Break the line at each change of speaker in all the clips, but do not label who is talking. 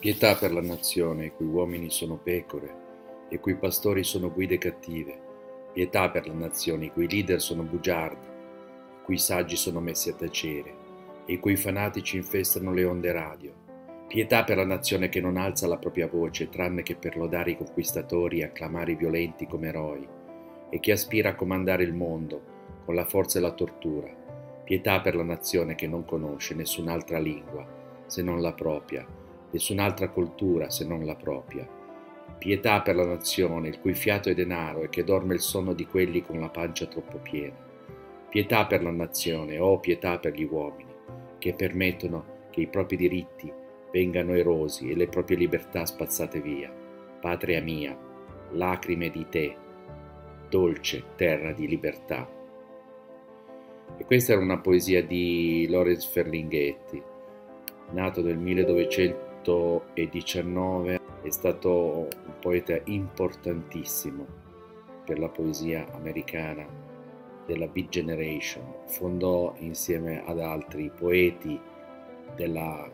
Pietà per la nazione, i cui uomini sono pecore, i cui pastori sono guide cattive. Pietà per la nazione, i cui leader sono bugiardi, i cui saggi sono messi a tacere, e i cui fanatici infestano le onde radio. Pietà per la nazione che non alza la propria voce, tranne che per lodare i conquistatori e acclamare i violenti come eroi, e che aspira a comandare il mondo con la forza e la tortura. Pietà per la nazione che non conosce nessun'altra lingua se non la propria nessun'altra cultura se non la propria. Pietà per la nazione, il cui fiato è denaro e che dorme il sonno di quelli con la pancia troppo piena. Pietà per la nazione, oh pietà per gli uomini, che permettono che i propri diritti vengano erosi e le proprie libertà spazzate via. Patria mia, lacrime di te, dolce terra di libertà. E questa era una poesia di Lorenz Ferlinghetti, nato nel 1200 1819 è stato un poeta importantissimo per la poesia americana della Beat Generation. Fondò insieme ad altri poeti della,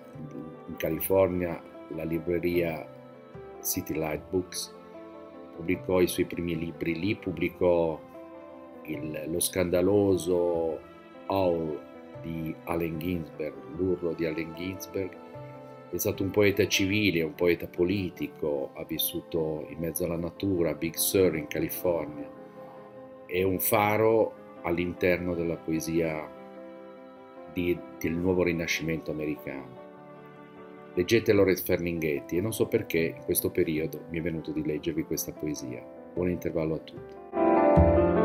in California la libreria City Light Books, pubblicò i suoi primi libri lì, pubblicò il, lo scandaloso Howl di Allen Ginsberg, l'urlo di Allen Ginsberg, è stato un poeta civile, un poeta politico, ha vissuto in mezzo alla natura a Big Sur in California. È un faro all'interno della poesia di, del nuovo rinascimento americano. Leggete Lorenz Ferlinghetti e non so perché in questo periodo mi è venuto di leggervi questa poesia. Buon intervallo a tutti.